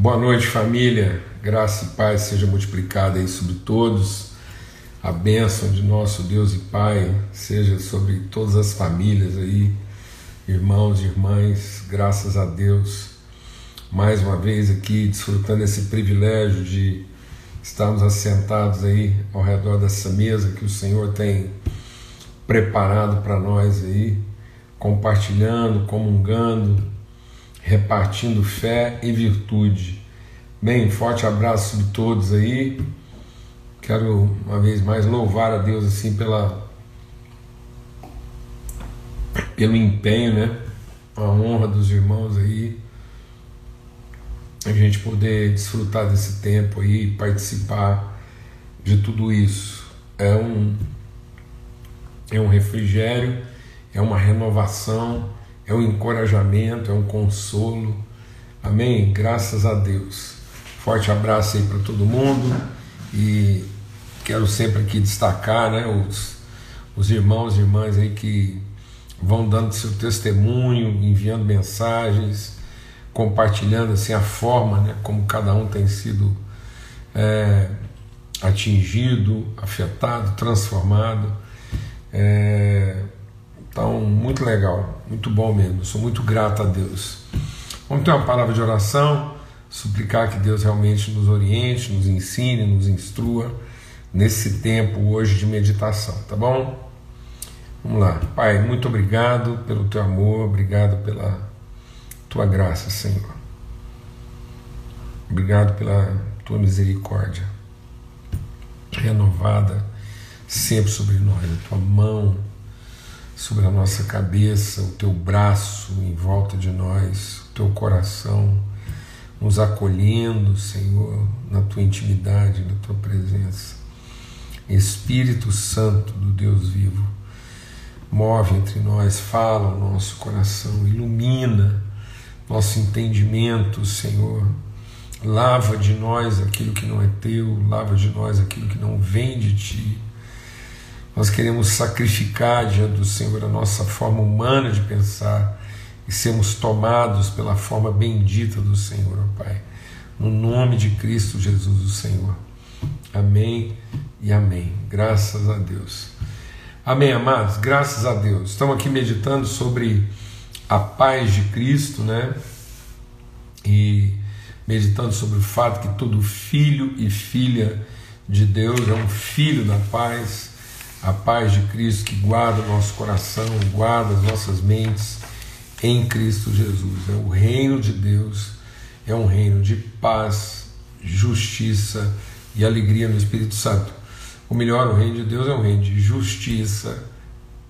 Boa noite, família. Graça e paz seja multiplicada aí sobre todos. A bênção de nosso Deus e Pai seja sobre todas as famílias aí, irmãos e irmãs. Graças a Deus. Mais uma vez aqui desfrutando esse privilégio de estarmos assentados aí ao redor dessa mesa que o Senhor tem preparado para nós aí, compartilhando, comungando, repartindo fé e virtude. Bem, forte abraço de todos aí. Quero uma vez mais louvar a Deus assim pela pelo empenho, né? A honra dos irmãos aí. A gente poder desfrutar desse tempo aí, participar de tudo isso. É um é um refrigério, é uma renovação, é um encorajamento, é um consolo. Amém? Graças a Deus. Forte abraço aí para todo mundo e quero sempre aqui destacar né, os, os irmãos e irmãs aí que vão dando seu testemunho, enviando mensagens, compartilhando assim a forma né, como cada um tem sido é, atingido, afetado, transformado. É, então, muito legal, muito bom mesmo. Sou muito grato a Deus. Vamos ter uma palavra de oração, suplicar que Deus realmente nos oriente, nos ensine, nos instrua nesse tempo hoje de meditação, tá bom? Vamos lá. Pai, muito obrigado pelo teu amor, obrigado pela tua graça, Senhor. Obrigado pela tua misericórdia renovada sempre sobre nós, a tua mão sobre a nossa cabeça, o teu braço em volta de nós, o teu coração nos acolhendo, Senhor, na tua intimidade, na tua presença. Espírito Santo do Deus vivo, move entre nós, fala o nosso coração, ilumina nosso entendimento, Senhor. Lava de nós aquilo que não é teu, lava de nós aquilo que não vem de ti nós queremos sacrificar diante do Senhor a nossa forma humana de pensar e sermos tomados pela forma bendita do Senhor, ó Pai. No nome de Cristo Jesus, o Senhor. Amém e amém. Graças a Deus. Amém, amados. Graças a Deus. Estamos aqui meditando sobre a paz de Cristo, né? E meditando sobre o fato que todo filho e filha de Deus é um filho da paz a paz de Cristo que guarda o nosso coração, guarda as nossas mentes em Cristo Jesus. É o reino de Deus, é um reino de paz, justiça e alegria no Espírito Santo. O melhor, o reino de Deus é um reino de justiça,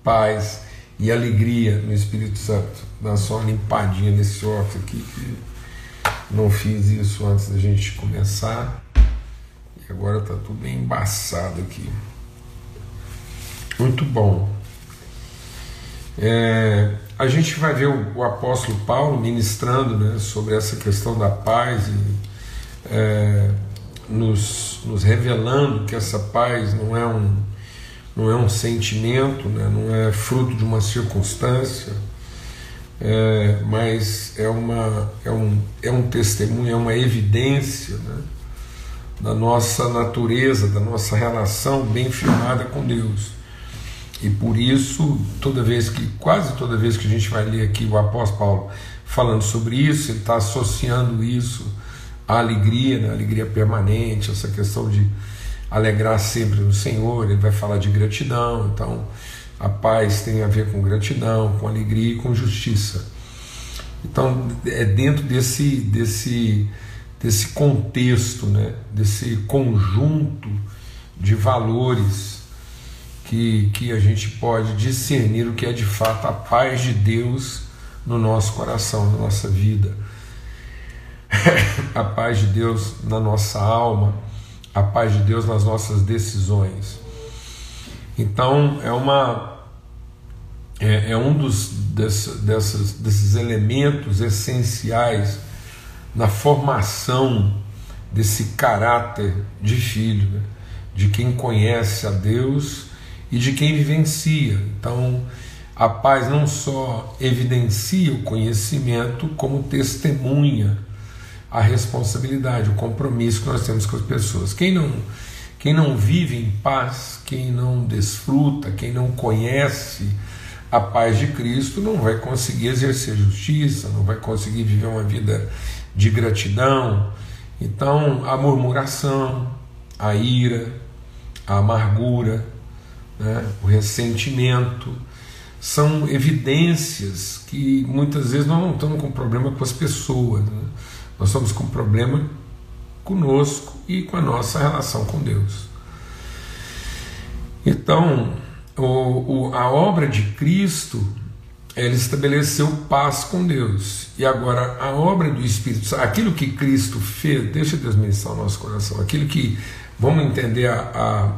paz e alegria no Espírito Santo. Dá só uma limpadinha nesse óculos aqui, que não fiz isso antes da gente começar. E agora está tudo embaçado aqui. Muito bom. É, a gente vai ver o, o, apóstolo Paulo ministrando né, sobre essa questão da paz e é, nos, nos, revelando que essa paz não é um, não é um sentimento, né, não é fruto de uma circunstância, é, mas é, uma, é, um, é um testemunho, é uma evidência né, da nossa natureza, da nossa relação bem firmada com Deus. E por isso, toda vez que, quase toda vez que a gente vai ler aqui o apóstolo Paulo falando sobre isso, ele está associando isso à alegria, né? alegria permanente, essa questão de alegrar sempre no Senhor, ele vai falar de gratidão, então a paz tem a ver com gratidão, com alegria e com justiça. Então é dentro desse, desse, desse contexto, né? desse conjunto de valores que, que a gente pode discernir o que é de fato a paz de Deus no nosso coração, na nossa vida. a paz de Deus na nossa alma, a paz de Deus nas nossas decisões. Então é uma é, é um dos dessas, desses elementos essenciais na formação desse caráter de filho, né? de quem conhece a Deus e de quem vivencia. Então, a paz não só evidencia o conhecimento, como testemunha a responsabilidade, o compromisso que nós temos com as pessoas. Quem não, quem não vive em paz, quem não desfruta, quem não conhece a paz de Cristo, não vai conseguir exercer justiça, não vai conseguir viver uma vida de gratidão. Então, a murmuração, a ira, a amargura, né, o ressentimento, são evidências que muitas vezes nós não estamos com problema com as pessoas, né? nós estamos com problema conosco e com a nossa relação com Deus. Então, o, o, a obra de Cristo, ele estabeleceu paz com Deus. E agora, a obra do Espírito Santo, aquilo que Cristo fez, deixa Deus ministrar o nosso coração, aquilo que, vamos entender a,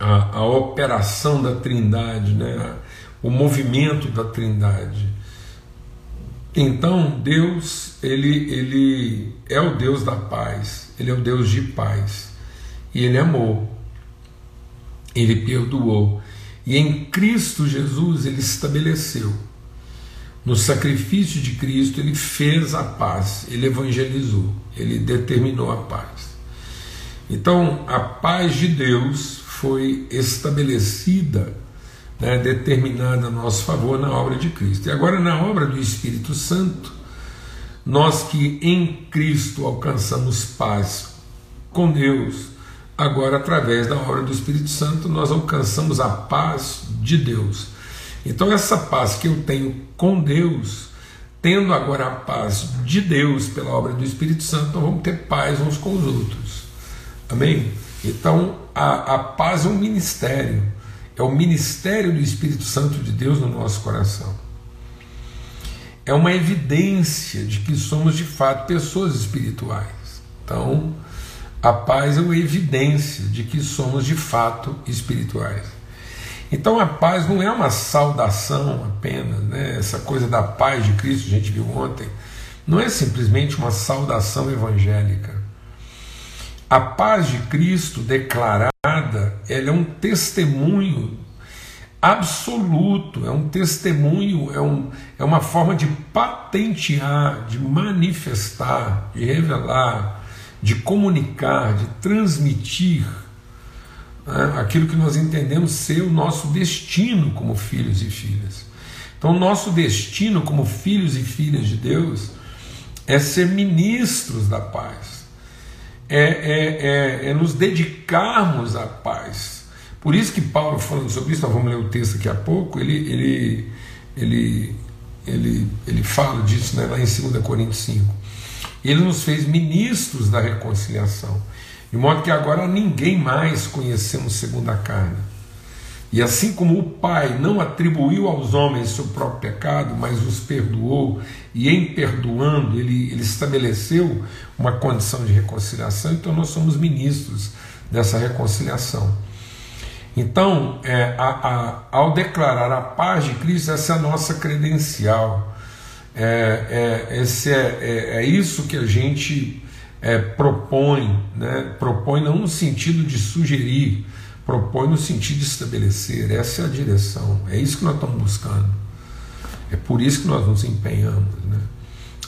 a, a, operação da Trindade, né? o movimento da Trindade. Então, Deus, ele, ele é o Deus da paz, ele é o Deus de paz. E ele amou, ele perdoou. E em Cristo Jesus ele estabeleceu. No sacrifício de Cristo ele fez a paz, ele evangelizou, ele determinou a paz. Então, a paz de Deus foi estabelecida né, determinada a nosso favor na obra de Cristo. E agora, na obra do Espírito Santo, nós que em Cristo alcançamos paz com Deus, agora, através da obra do Espírito Santo, nós alcançamos a paz de Deus. Então, essa paz que eu tenho com Deus, tendo agora a paz de Deus pela obra do Espírito Santo, nós vamos ter paz uns com os outros. Amém? Então, a, a paz é um ministério é o ministério do Espírito Santo de Deus no nosso coração. É uma evidência de que somos de fato pessoas espirituais. Então, a paz é uma evidência de que somos de fato espirituais. Então, a paz não é uma saudação apenas, né? essa coisa da paz de Cristo, a gente viu ontem, não é simplesmente uma saudação evangélica. A paz de Cristo declarada ela é um testemunho absoluto, é um testemunho, é, um, é uma forma de patentear, de manifestar, de revelar, de comunicar, de transmitir né, aquilo que nós entendemos ser o nosso destino como filhos e filhas. Então, nosso destino como filhos e filhas de Deus é ser ministros da paz é, é, é, é nos dedicarmos à paz. Por isso que Paulo, falando sobre isso, nós vamos ler o texto daqui a pouco, ele, ele, ele, ele, ele fala disso né, lá em 2 Coríntios 5. Ele nos fez ministros da reconciliação, de modo que agora ninguém mais conhecemos segundo a carne. E assim como o Pai não atribuiu aos homens seu próprio pecado, mas os perdoou, e em perdoando ele, ele estabeleceu uma condição de reconciliação, então nós somos ministros dessa reconciliação. Então, é, a, a, ao declarar a paz de Cristo, essa é a nossa credencial. É, é, esse é, é, é isso que a gente é, propõe, né? propõe não no sentido de sugerir, propõe no sentido de estabelecer. Essa é a direção, é isso que nós estamos buscando. É por isso que nós nos empenhamos. Né?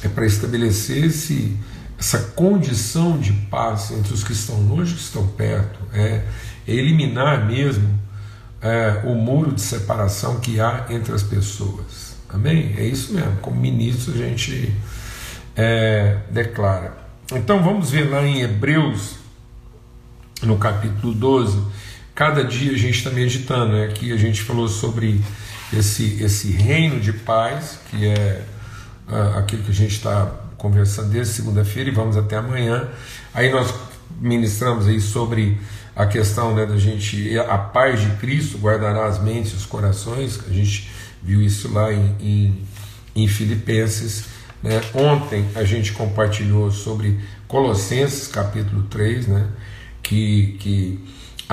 É para estabelecer esse, essa condição de paz entre os que estão longe e os que estão perto. É, é eliminar mesmo é, o muro de separação que há entre as pessoas. Amém? É isso mesmo. Como ministro, a gente é, declara. Então vamos ver lá em Hebreus, no capítulo 12 cada dia a gente está meditando. Né? Aqui a gente falou sobre esse, esse reino de paz, que é uh, aquilo que a gente está conversando desde segunda-feira e vamos até amanhã. Aí nós ministramos aí sobre a questão né, da gente, a paz de Cristo guardará as mentes e os corações, a gente viu isso lá em, em, em Filipenses. Né? Ontem a gente compartilhou sobre Colossenses capítulo 3, né? que, que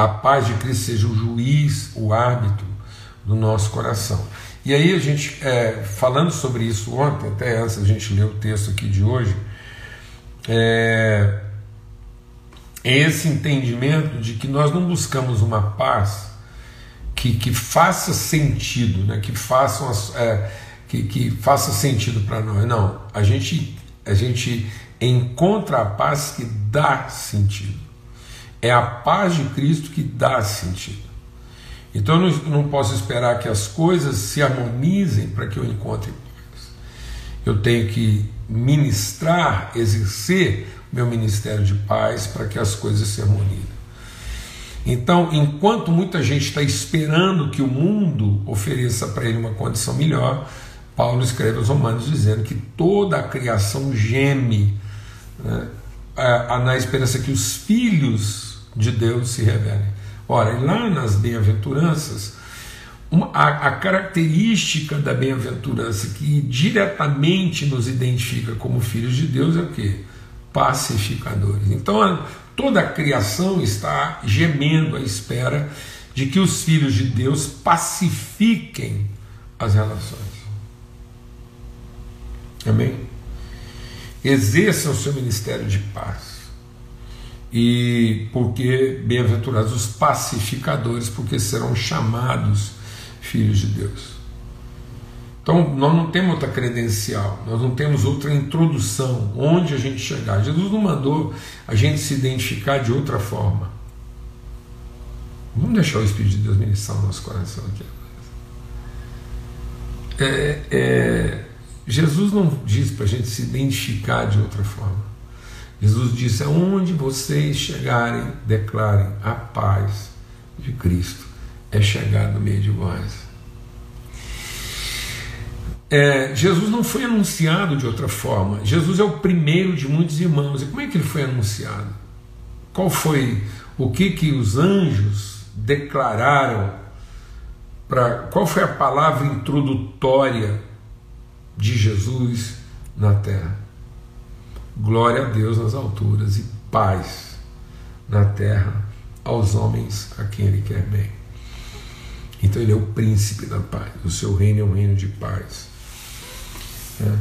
a paz de Cristo seja o juiz, o árbitro do nosso coração. E aí a gente, é, falando sobre isso ontem, até antes a gente ler o texto aqui de hoje, é, é esse entendimento de que nós não buscamos uma paz que, que faça sentido, né, que, faça é, que, que faça sentido para nós. Não, a gente a gente encontra a paz que dá sentido. É a paz de Cristo que dá sentido. Então eu não, não posso esperar que as coisas se harmonizem para que eu encontre paz. Eu tenho que ministrar, exercer meu ministério de paz para que as coisas se harmonizem. Então, enquanto muita gente está esperando que o mundo ofereça para ele uma condição melhor, Paulo escreve aos Romanos dizendo que toda a criação geme né, na esperança que os filhos de Deus se revelem. Ora, e lá nas bem-aventuranças, a, a, característica da bem-aventurança que diretamente nos identifica como filhos de Deus é o que? Pacificadores. Então, toda a criação está gemendo à espera de que os filhos de Deus pacifiquem as relações. Amém? Exerçam o seu ministério de paz. E porque bem-aventurados os pacificadores, porque serão chamados filhos de Deus. Então, nós não temos outra credencial, nós não temos outra introdução, onde a gente chegar. Jesus não mandou a gente se identificar de outra forma. Vamos deixar o Espírito de Deus ministrar o nosso coração aqui. É, é, Jesus não diz para a gente se identificar de outra forma. Jesus disse: aonde vocês chegarem, declarem a paz de Cristo. É chegar no meio de vós. É, Jesus não foi anunciado de outra forma. Jesus é o primeiro de muitos irmãos. E como é que ele foi anunciado? Qual foi o que que os anjos declararam? Para qual foi a palavra introdutória de Jesus na terra. Glória a Deus nas alturas e paz na terra aos homens a quem Ele quer bem. Então Ele é o príncipe da paz, o seu reino é um reino de paz. É.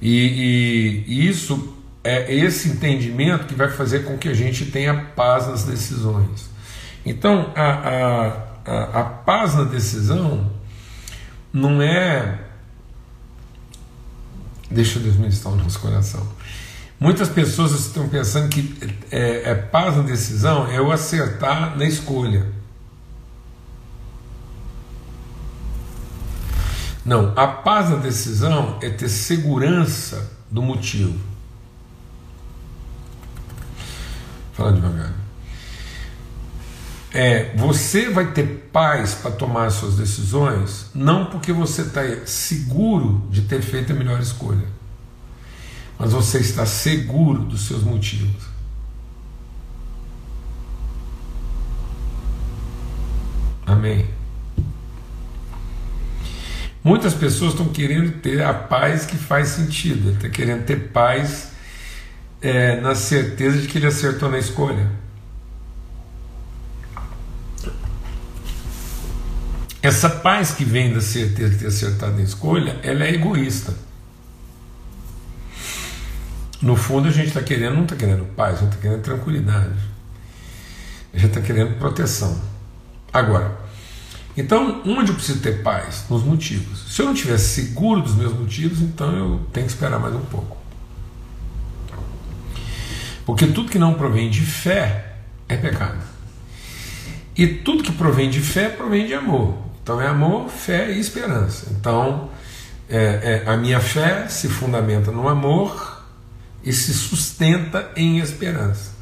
E, e, isso é esse entendimento que vai fazer com que a gente tenha paz nas decisões. Então, a, a, a, a paz na decisão não é Deixa Deus ministrar o nosso coração. Muitas pessoas estão pensando que é, é paz na decisão é eu acertar na escolha. Não, a paz na decisão é ter segurança do motivo. Fala devagar. É, você vai ter paz para tomar suas decisões, não porque você está seguro de ter feito a melhor escolha, mas você está seguro dos seus motivos. Amém. Muitas pessoas estão querendo ter a paz que faz sentido, estão querendo ter paz é, na certeza de que ele acertou na escolha. Essa paz que vem da certeza de ter acertado a escolha, ela é egoísta. No fundo, a gente está querendo, não está querendo paz, a gente está querendo tranquilidade. A gente está querendo proteção. Agora, então, onde eu preciso ter paz? Nos motivos. Se eu não estiver seguro dos meus motivos, então eu tenho que esperar mais um pouco. Porque tudo que não provém de fé é pecado. E tudo que provém de fé provém de amor. Então é amor, fé e esperança. Então é, é, a minha fé se fundamenta no amor e se sustenta em esperança.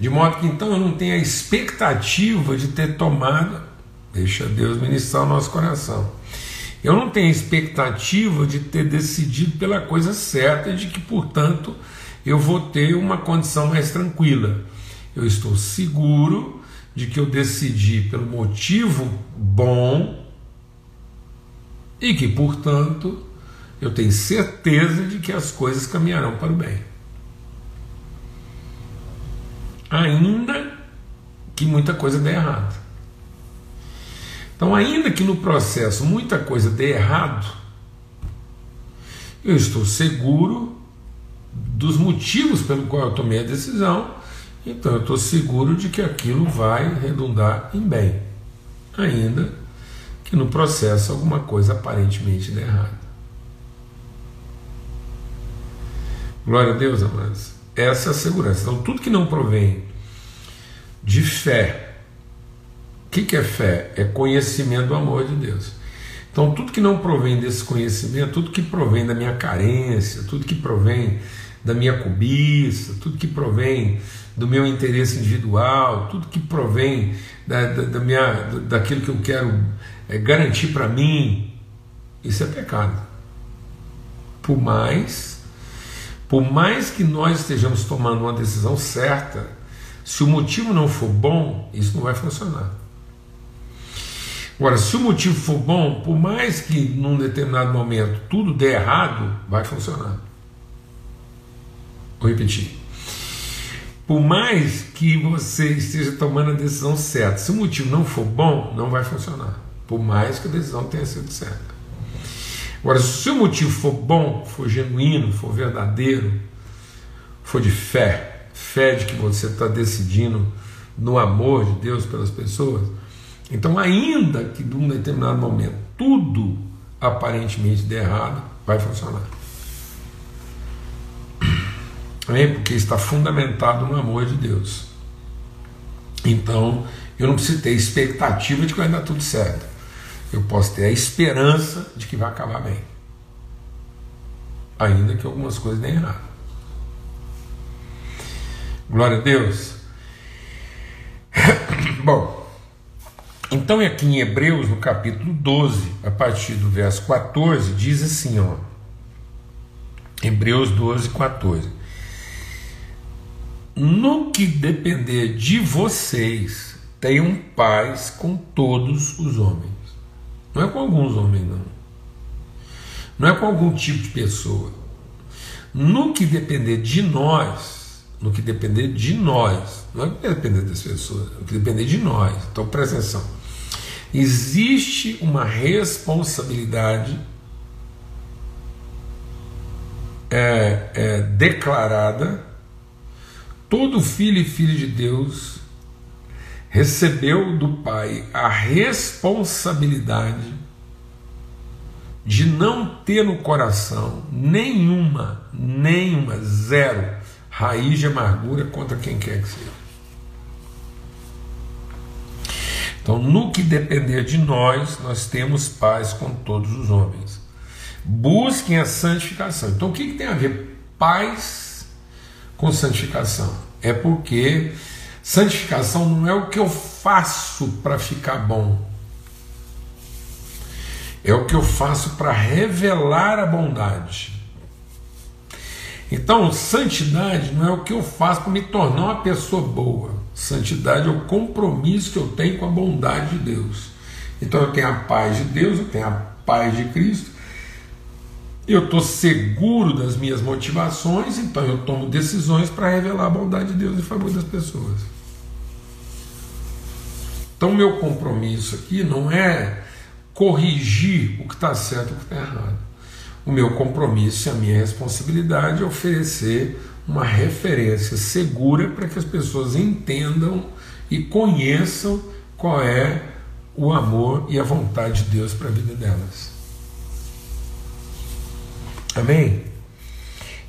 De modo que então eu não tenho a expectativa de ter tomado, deixa Deus ministrar o nosso coração. Eu não tenho a expectativa de ter decidido pela coisa certa e de que, portanto, eu vou ter uma condição mais tranquila. Eu estou seguro de que eu decidi pelo motivo bom e que, portanto, eu tenho certeza de que as coisas caminharão para o bem. Ainda que muita coisa dê errado. Então, ainda que no processo muita coisa dê errado, eu estou seguro dos motivos pelo qual eu tomei a decisão, então eu estou seguro de que aquilo vai redundar em bem, ainda que no processo alguma coisa aparentemente dê errado. Glória a Deus, amados. Essa é a segurança. Então, tudo que não provém de fé, o que, que é fé? É conhecimento do amor de Deus. Então, tudo que não provém desse conhecimento, tudo que provém da minha carência, tudo que provém da minha cobiça, tudo que provém do meu interesse individual, tudo que provém da, da, da minha, daquilo que eu quero é, garantir para mim, isso é pecado. Por mais, por mais que nós estejamos tomando uma decisão certa, se o motivo não for bom, isso não vai funcionar. Agora, se o motivo for bom, por mais que num determinado momento tudo dê errado, vai funcionar. Vou repetir. Por mais que você esteja tomando a decisão certa, se o motivo não for bom, não vai funcionar. Por mais que a decisão tenha sido certa. Agora, se o motivo for bom, for genuíno, for verdadeiro, for de fé, fé de que você está decidindo no amor de Deus pelas pessoas, então, ainda que num determinado momento tudo aparentemente dê errado, vai funcionar. Amém? Porque está fundamentado no amor de Deus. Então, eu não preciso ter expectativa de que vai dar tudo certo. Eu posso ter a esperança de que vai acabar bem. Ainda que algumas coisas deem errado. Glória a Deus. Bom, então aqui em Hebreus, no capítulo 12, a partir do verso 14, diz assim, ó. Hebreus 12, 14. No que depender de vocês, tenham paz com todos os homens. Não é com alguns homens, não. Não é com algum tipo de pessoa. No que depender de nós, no que depender de nós, não é que depender das pessoas, no que depender de nós. Então presta atenção. Existe uma responsabilidade é, é, declarada. Todo filho e filha de Deus recebeu do Pai a responsabilidade de não ter no coração nenhuma, nenhuma, zero, raiz de amargura contra quem quer que seja. Então, no que depender de nós, nós temos paz com todos os homens. Busquem a santificação. Então, o que, que tem a ver paz com santificação? É porque Santificação não é o que eu faço para ficar bom, é o que eu faço para revelar a bondade. Então, santidade não é o que eu faço para me tornar uma pessoa boa. Santidade é o compromisso que eu tenho com a bondade de Deus. Então, eu tenho a paz de Deus, eu tenho a paz de Cristo, eu estou seguro das minhas motivações, então eu tomo decisões para revelar a bondade de Deus em favor das pessoas. Então, meu compromisso aqui não é corrigir o que está certo e o que está errado. O meu compromisso e a minha responsabilidade é oferecer uma referência segura para que as pessoas entendam e conheçam qual é o amor e a vontade de Deus para a vida delas. Amém?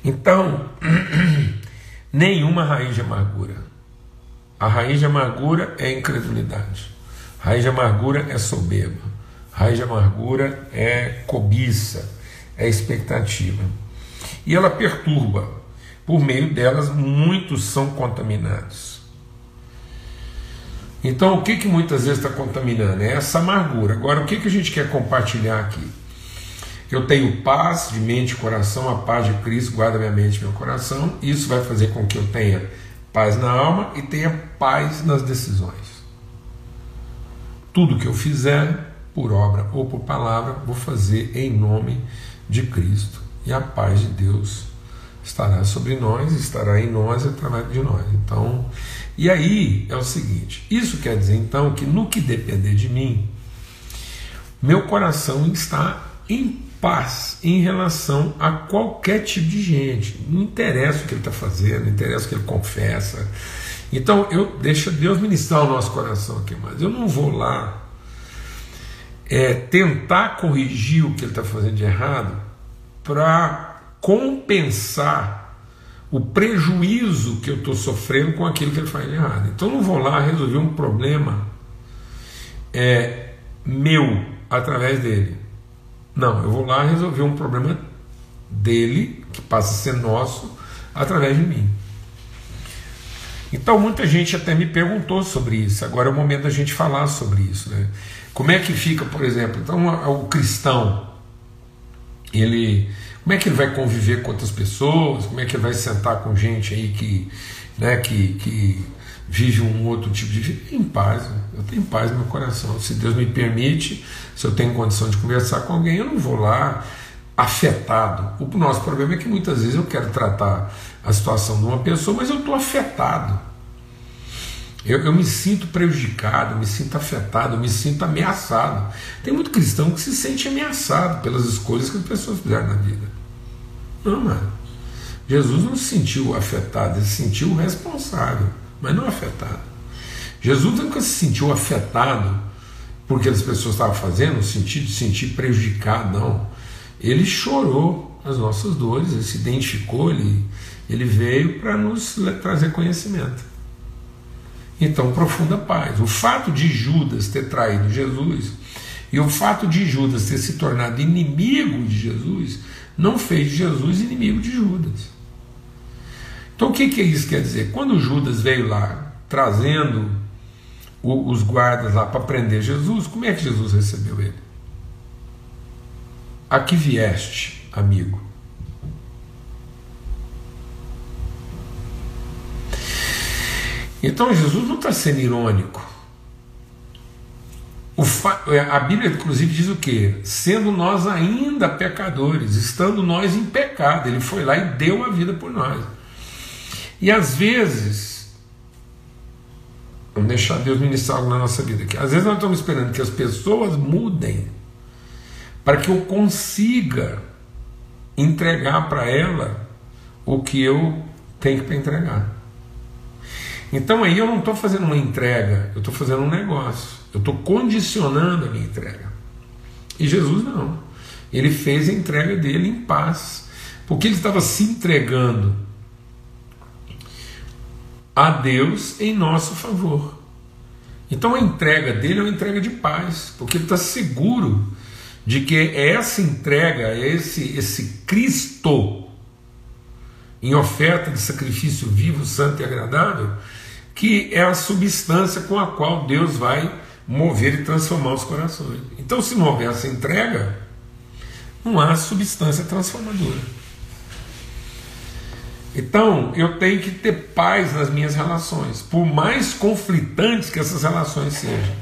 Então, nenhuma raiz de amargura a raiz de amargura é incredulidade. A raiz de amargura é soberba. A raiz de amargura é cobiça, é expectativa. E ela perturba. Por meio delas, muitos são contaminados. Então, o que, que muitas vezes está contaminando? É essa amargura. Agora, o que, que a gente quer compartilhar aqui? Eu tenho paz de mente e coração, a paz de Cristo guarda minha mente e meu coração. Isso vai fazer com que eu tenha paz na alma e tenha paz nas decisões. Tudo que eu fizer, por obra ou por palavra, vou fazer em nome de Cristo. E a paz de Deus estará sobre nós, estará em nós através de nós. Então, e aí é o seguinte: isso quer dizer então que no que depender de mim, meu coração está em paz em relação a qualquer tipo de gente. Não interessa o que ele está fazendo, não interessa o que ele confessa. Então eu deixa Deus ministrar o nosso coração aqui, mas eu não vou lá é, tentar corrigir o que ele está fazendo de errado para compensar o prejuízo que eu estou sofrendo com aquilo que ele faz de errado. Então não vou lá resolver um problema é, meu através dele. Não, eu vou lá resolver um problema dele, que passa a ser nosso, através de mim. Então muita gente até me perguntou sobre isso. Agora é o momento da gente falar sobre isso. Né? Como é que fica, por exemplo, então o cristão, ele, como é que ele vai conviver com outras pessoas? Como é que ele vai sentar com gente aí que, né, que, que vive um outro tipo de vida? Em paz, eu tenho paz no meu coração. Se Deus me permite, se eu tenho condição de conversar com alguém, eu não vou lá afetado. O nosso problema é que muitas vezes eu quero tratar a situação de uma pessoa, mas eu estou afetado. Eu, eu, me sinto prejudicado, eu me sinto afetado, eu me sinto ameaçado. Tem muito cristão que se sente ameaçado pelas escolhas que as pessoas fizeram na vida. Não, mano. Jesus não se sentiu afetado, ele se sentiu responsável, mas não afetado. Jesus nunca se sentiu afetado porque as pessoas estavam fazendo, no sentido de sentir prejudicado, não. Ele chorou as nossas dores, ele se identificou, ele, ele veio para nos trazer conhecimento. Então, profunda paz. O fato de Judas ter traído Jesus e o fato de Judas ter se tornado inimigo de Jesus não fez Jesus inimigo de Judas. Então, o que, que isso quer dizer? Quando Judas veio lá trazendo o, os guardas lá para prender Jesus, como é que Jesus recebeu ele? A que vieste, amigo? Então Jesus não está sendo irônico. É, a Bíblia, inclusive, diz o que? Sendo nós ainda pecadores, estando nós em pecado, Ele foi lá e deu a vida por nós. E às vezes, vamos deixar Deus ministrar algo na nossa vida aqui. Às vezes nós estamos esperando que as pessoas mudem para que eu consiga entregar para ela o que eu tenho para entregar. Então aí eu não estou fazendo uma entrega, eu estou fazendo um negócio. Eu estou condicionando a minha entrega. E Jesus não. Ele fez a entrega dele em paz. Porque ele estava se entregando a Deus em nosso favor. Então a entrega dele é uma entrega de paz, porque ele está seguro de que é essa entrega, é esse, esse Cristo em oferta de sacrifício vivo, santo e agradável, que é a substância com a qual Deus vai mover e transformar os corações. Então, se não houver essa entrega, não há substância transformadora. Então, eu tenho que ter paz nas minhas relações, por mais conflitantes que essas relações sejam.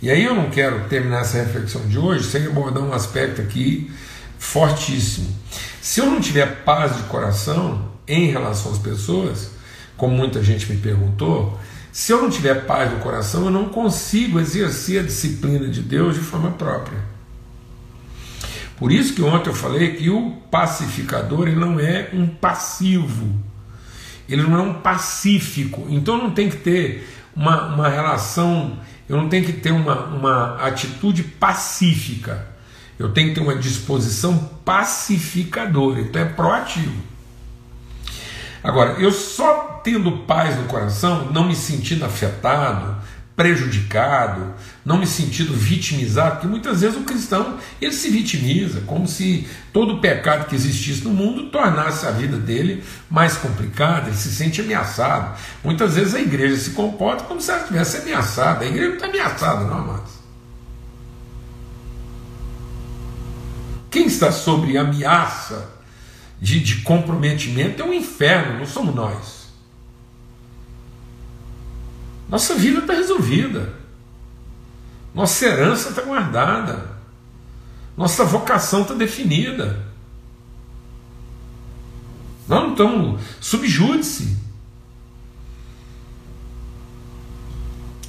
E aí eu não quero terminar essa reflexão de hoje sem abordar um aspecto aqui fortíssimo. Se eu não tiver paz de coração em relação às pessoas, como muita gente me perguntou, se eu não tiver paz no coração, eu não consigo exercer a disciplina de Deus de forma própria. Por isso que ontem eu falei que o pacificador ele não é um passivo, ele não é um pacífico. Então não tem que ter uma, uma relação, eu não tenho que ter uma, uma atitude pacífica. Eu tenho que ter uma disposição pacificadora, então é proativo. Agora, eu só tendo paz no coração, não me sentindo afetado, prejudicado, não me sentindo vitimizado, porque muitas vezes o cristão ele se vitimiza, como se todo pecado que existisse no mundo tornasse a vida dele mais complicada, ele se sente ameaçado. Muitas vezes a igreja se comporta como se ela estivesse ameaçada. A igreja não está ameaçada, não, amados. Quem está sobre ameaça de, de comprometimento é um inferno, não somos nós. Nossa vida está resolvida. Nossa herança está guardada. Nossa vocação está definida. Nós não estamos subjúdice.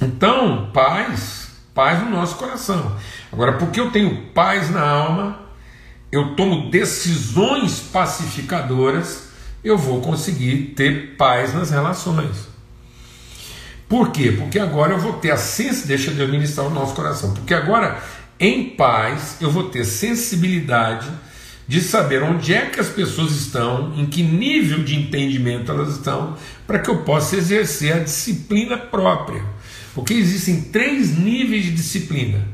Então, paz, paz no nosso coração. Agora, porque eu tenho paz na alma, eu tomo decisões pacificadoras, eu vou conseguir ter paz nas relações. Por quê? Porque agora eu vou ter a sensibilidade, deixa Deus ministrar o nosso coração, porque agora em paz eu vou ter sensibilidade de saber onde é que as pessoas estão, em que nível de entendimento elas estão, para que eu possa exercer a disciplina própria. Porque existem três níveis de disciplina.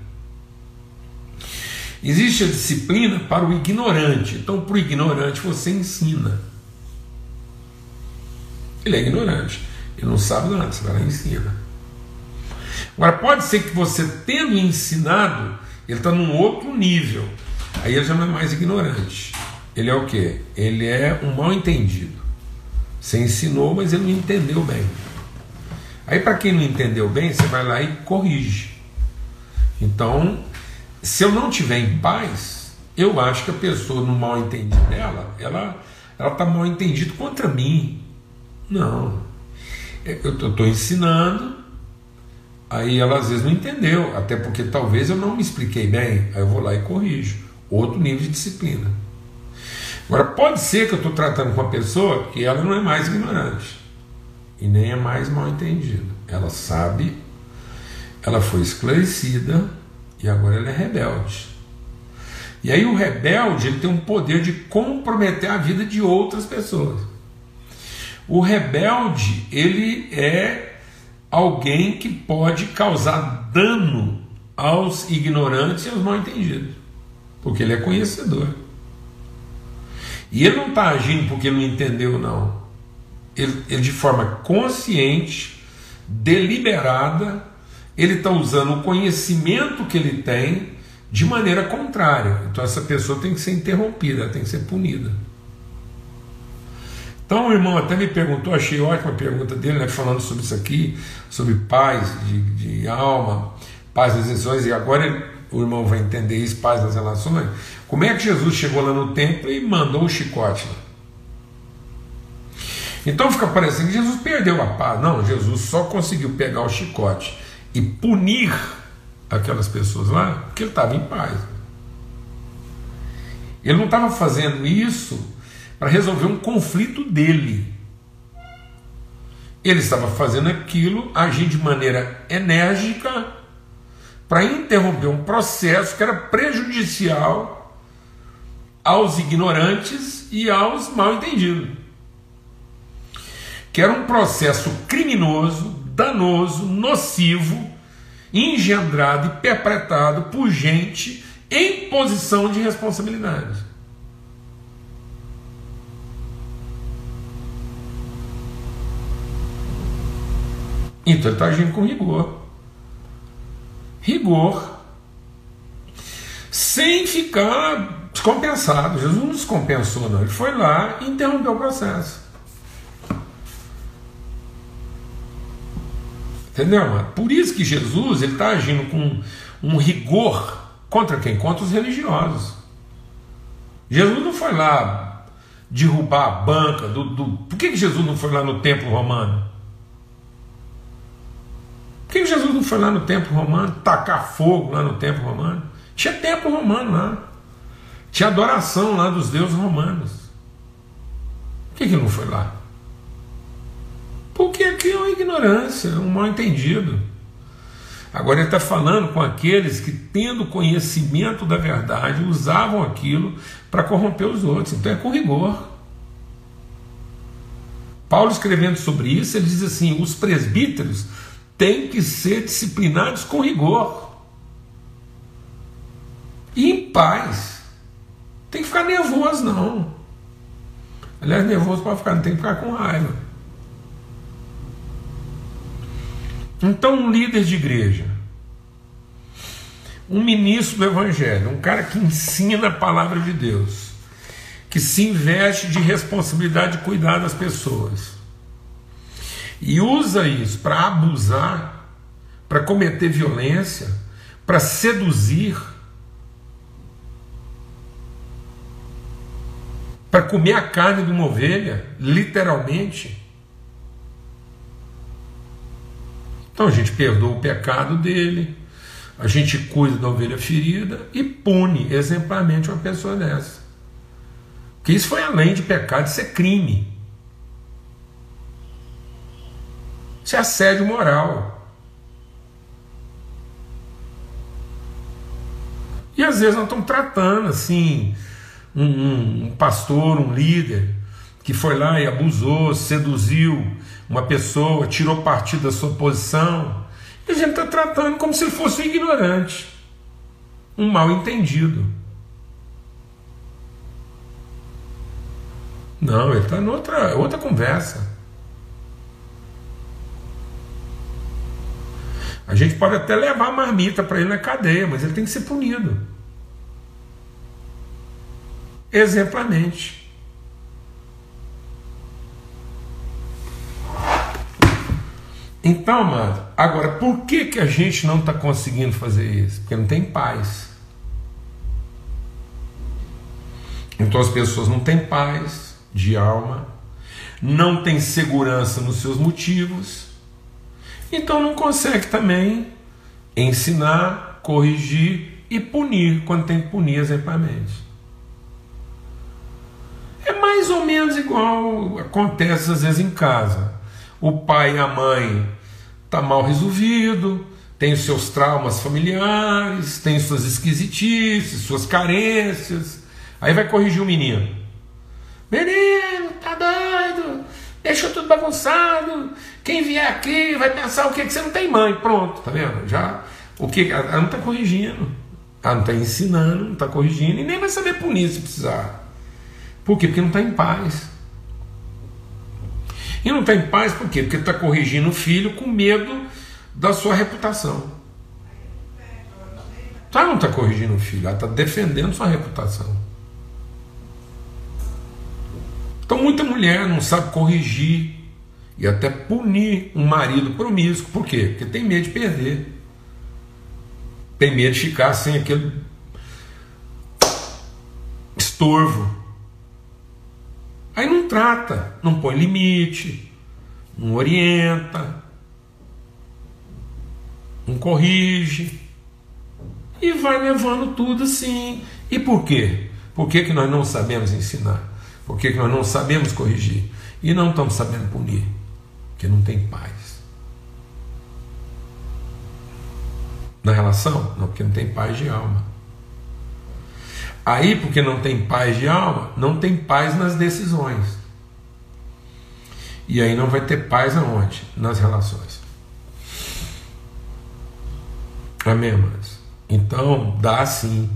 Existe a disciplina para o ignorante. Então, para o ignorante, você ensina. Ele é ignorante. Ele não sabe nada, você vai lá e ensina. Agora, pode ser que você, tendo ensinado, ele está num outro nível. Aí ele já não é mais ignorante. Ele é o que? Ele é um mal entendido. Você ensinou, mas ele não entendeu bem. Aí, para quem não entendeu bem, você vai lá e corrige. Então, se eu não tiver em paz, eu acho que a pessoa no mal entendido dela, ela ela está mal entendido contra mim. Não. É, eu estou ensinando, aí ela às vezes não entendeu, até porque talvez eu não me expliquei bem, aí eu vou lá e corrijo. Outro nível de disciplina. Agora, pode ser que eu estou tratando com uma pessoa que ela não é mais ignorante e nem é mais mal entendida. Ela sabe, ela foi esclarecida e agora ela é rebelde. E aí o rebelde ele tem um poder de comprometer a vida de outras pessoas. O rebelde, ele é alguém que pode causar dano aos ignorantes e aos mal entendidos, porque ele é conhecedor. E ele não está agindo porque não entendeu, não. Ele, ele, de forma consciente, deliberada, ele está usando o conhecimento que ele tem de maneira contrária. Então essa pessoa tem que ser interrompida, tem que ser punida. Então o irmão até me perguntou, achei ótima a pergunta dele, né, falando sobre isso aqui, sobre paz de, de alma, paz das relações, e agora ele, o irmão vai entender isso, paz das relações. Como é que Jesus chegou lá no templo e mandou o chicote? Então fica parecendo que Jesus perdeu a paz. Não, Jesus só conseguiu pegar o chicote e punir aquelas pessoas lá porque ele estava em paz. Ele não estava fazendo isso para resolver um conflito dele. Ele estava fazendo aquilo, agindo de maneira enérgica, para interromper um processo que era prejudicial aos ignorantes e aos mal entendidos. Que era um processo criminoso, danoso, nocivo, engendrado e perpetrado por gente em posição de responsabilidade. Então ele está agindo com rigor. Rigor. Sem ficar descompensado. Jesus não descompensou, não. Ele foi lá e interrompeu o processo. Entendeu, mano? Por isso que Jesus está agindo com um rigor contra quem? Contra os religiosos. Jesus não foi lá derrubar a banca do. do... Por que, que Jesus não foi lá no templo romano? Por que Jesus não foi lá no templo romano, tacar fogo lá no templo romano? Tinha templo romano lá. Tinha adoração lá dos deuses romanos. Por que, que não foi lá? Porque aqui é uma ignorância, um mal entendido. Agora ele está falando com aqueles que, tendo conhecimento da verdade, usavam aquilo para corromper os outros. Então é com rigor. Paulo escrevendo sobre isso, ele diz assim: os presbíteros têm que ser disciplinados com rigor e em paz. Tem que ficar nervoso, não. Aliás, nervoso para ficar, não tem que ficar com raiva. Então, um líder de igreja, um ministro do Evangelho, um cara que ensina a palavra de Deus, que se investe de responsabilidade de cuidar das pessoas, e usa isso para abusar, para cometer violência, para seduzir, para comer a carne de uma ovelha, literalmente. Então a gente perdoa o pecado dele, a gente cuida da ovelha ferida e pune exemplarmente uma pessoa dessa. Porque isso foi além de pecado, isso é crime. Isso é assédio moral. E às vezes nós estamos tratando assim, um, um, um pastor, um líder, que foi lá e abusou, seduziu uma pessoa, tirou partido da sua posição, e a gente está tratando como se ele fosse um ignorante, um mal entendido. Não, ele está em outra, outra conversa. A gente pode até levar a marmita para ele na cadeia, mas ele tem que ser punido. Exemplarmente. Então, amado, agora por que, que a gente não está conseguindo fazer isso? Porque não tem paz. Então as pessoas não têm paz de alma, não têm segurança nos seus motivos, então não consegue também ensinar, corrigir e punir quando tem que punir exemplarmente. É mais ou menos igual acontece às vezes em casa o pai e a mãe tá mal resolvido, tem os seus traumas familiares, tem suas esquisitices, suas carências. Aí vai corrigir o menino. Menino, tá doido? Deixou tudo bagunçado. Quem vier aqui vai pensar o que que você não tem mãe. Pronto, tá vendo? Já o que ela não está corrigindo. Ela não está ensinando, não está corrigindo e nem vai saber punir se precisar. Por quê? Porque não está em paz. E não está em paz por quê? Porque está corrigindo o filho com medo da sua reputação. Ela não está corrigindo o filho, ela está defendendo sua reputação. Então muita mulher não sabe corrigir e até punir um marido promíscuo. Por quê? Porque tem medo de perder. Tem medo de ficar sem aquele estorvo. Aí não trata, não põe limite, não orienta, não corrige. E vai levando tudo assim. E por quê? Por que, que nós não sabemos ensinar? Por que, que nós não sabemos corrigir? E não estamos sabendo punir? Porque não tem paz. Na relação? Não, porque não tem paz de alma. Aí, porque não tem paz de alma, não tem paz nas decisões. E aí não vai ter paz aonde? Nas relações. Amém, irmãs? Então, dá sim.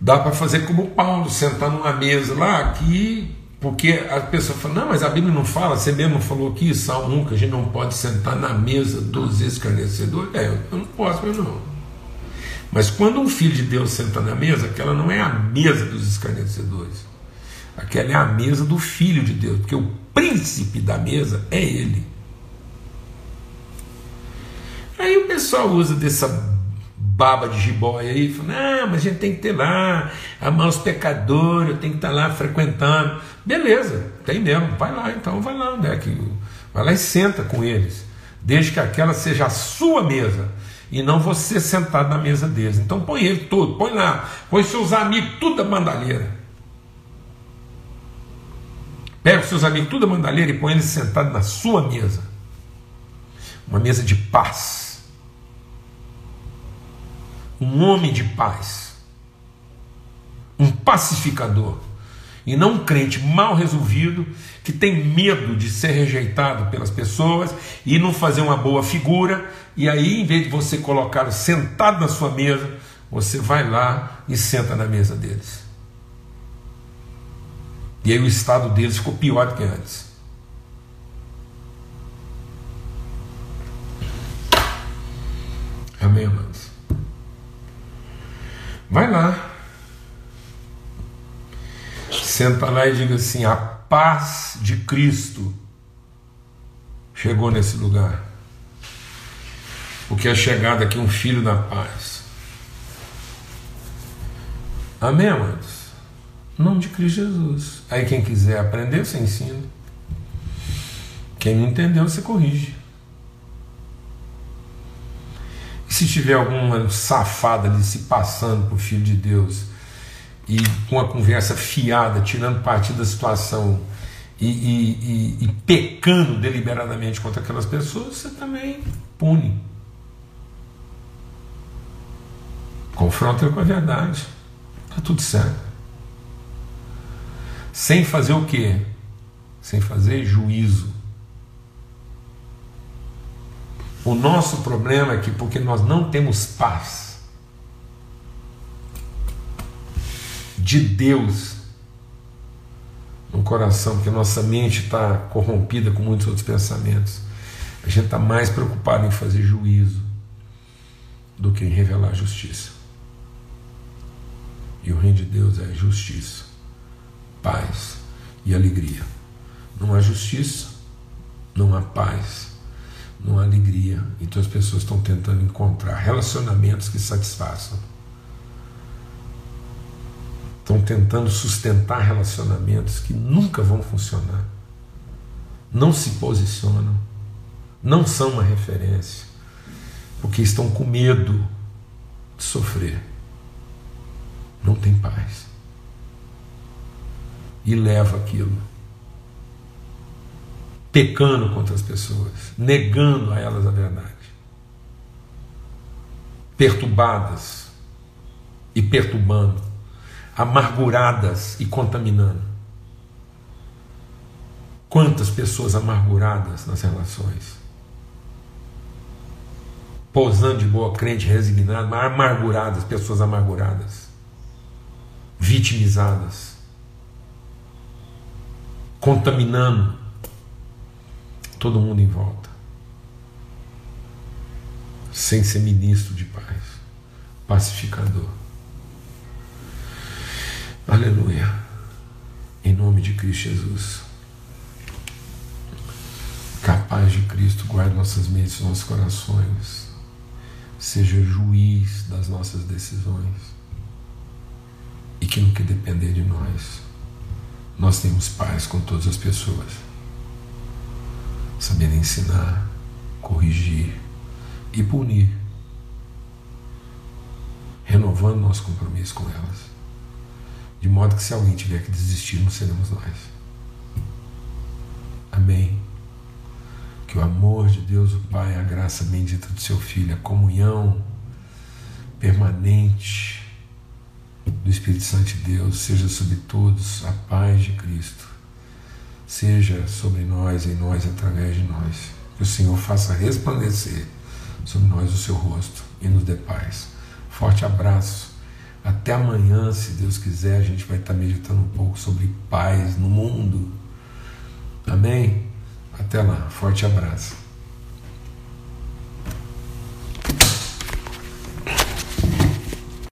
Dá para fazer como Paulo, sentar numa mesa lá, aqui, porque a pessoa fala, não, mas a Bíblia não fala, você mesmo falou aqui, Salmo 1, que a gente não pode sentar na mesa dos escarnecedores. É, eu não posso, mas não. Mas quando um filho de Deus senta na mesa, aquela não é a mesa dos escarnecedores. Aquela é a mesa do filho de Deus, porque o príncipe da mesa é ele. Aí o pessoal usa dessa baba de jiboia aí, fala, não, mas a gente tem que ter lá, amar os pecadores, eu tenho que estar lá frequentando. Beleza, tem mesmo, vai lá então, vai lá, onde é que. Vai lá e senta com eles, desde que aquela seja a sua mesa e não você sentado na mesa deles. Então põe ele todo, põe lá, põe seus amigos, tudo da bandalheira. Pega os seus amigos, tudo da bandalheira e põe eles sentados na sua mesa. Uma mesa de paz. Um homem de paz. Um pacificador. E não um crente mal resolvido que tem medo de ser rejeitado pelas pessoas e não fazer uma boa figura e aí, em vez de você colocá-lo sentado na sua mesa, você vai lá e senta na mesa deles. E aí o estado deles ficou pior do que antes. Amém, irmãos? Vai lá. Senta lá e diga assim: a paz de Cristo chegou nesse lugar porque é chegado aqui um filho da paz. Amém, amados? Nome de Cristo Jesus. Aí quem quiser aprender, você ensina. Quem não entendeu, você corrige. E se tiver alguma safada ali se passando por filho de Deus e com uma conversa fiada, tirando partido da situação e, e, e, e pecando deliberadamente contra aquelas pessoas, você também pune. Confronta com a verdade. Está tudo certo. Sem fazer o quê? Sem fazer juízo. O nosso problema é que, porque nós não temos paz de Deus no coração, porque nossa mente está corrompida com muitos outros pensamentos, a gente está mais preocupado em fazer juízo do que em revelar justiça. E o reino de Deus é justiça, paz e alegria. Não há justiça, não há paz, há alegria. Então as pessoas estão tentando encontrar relacionamentos que satisfaçam. Estão tentando sustentar relacionamentos que nunca vão funcionar. Não se posicionam, não são uma referência, porque estão com medo de sofrer não tem paz. E leva aquilo. Pecando contra as pessoas, negando a elas a verdade. Perturbadas e perturbando, amarguradas e contaminando. Quantas pessoas amarguradas nas relações? Posando de boa crente, resignado, mas amarguradas, pessoas amarguradas vitimizadas, contaminando todo mundo em volta, sem ser ministro de paz, pacificador. Aleluia. Em nome de Cristo Jesus. Capaz de Cristo, guarde nossas mentes, nossos corações. Seja juiz das nossas decisões e que no que depender de nós, nós temos paz com todas as pessoas. Sabendo ensinar, corrigir e punir, renovando nosso compromisso com elas, de modo que se alguém tiver que desistir, não seremos nós. Amém. Que o amor de Deus, o Pai, a graça bendita do seu Filho, a comunhão permanente, do Espírito Santo de Deus seja sobre todos a paz de Cristo, seja sobre nós, em nós, através de nós. Que o Senhor faça resplandecer sobre nós o seu rosto e nos dê paz. Forte abraço. Até amanhã, se Deus quiser, a gente vai estar meditando um pouco sobre paz no mundo. Amém? Até lá. Forte abraço.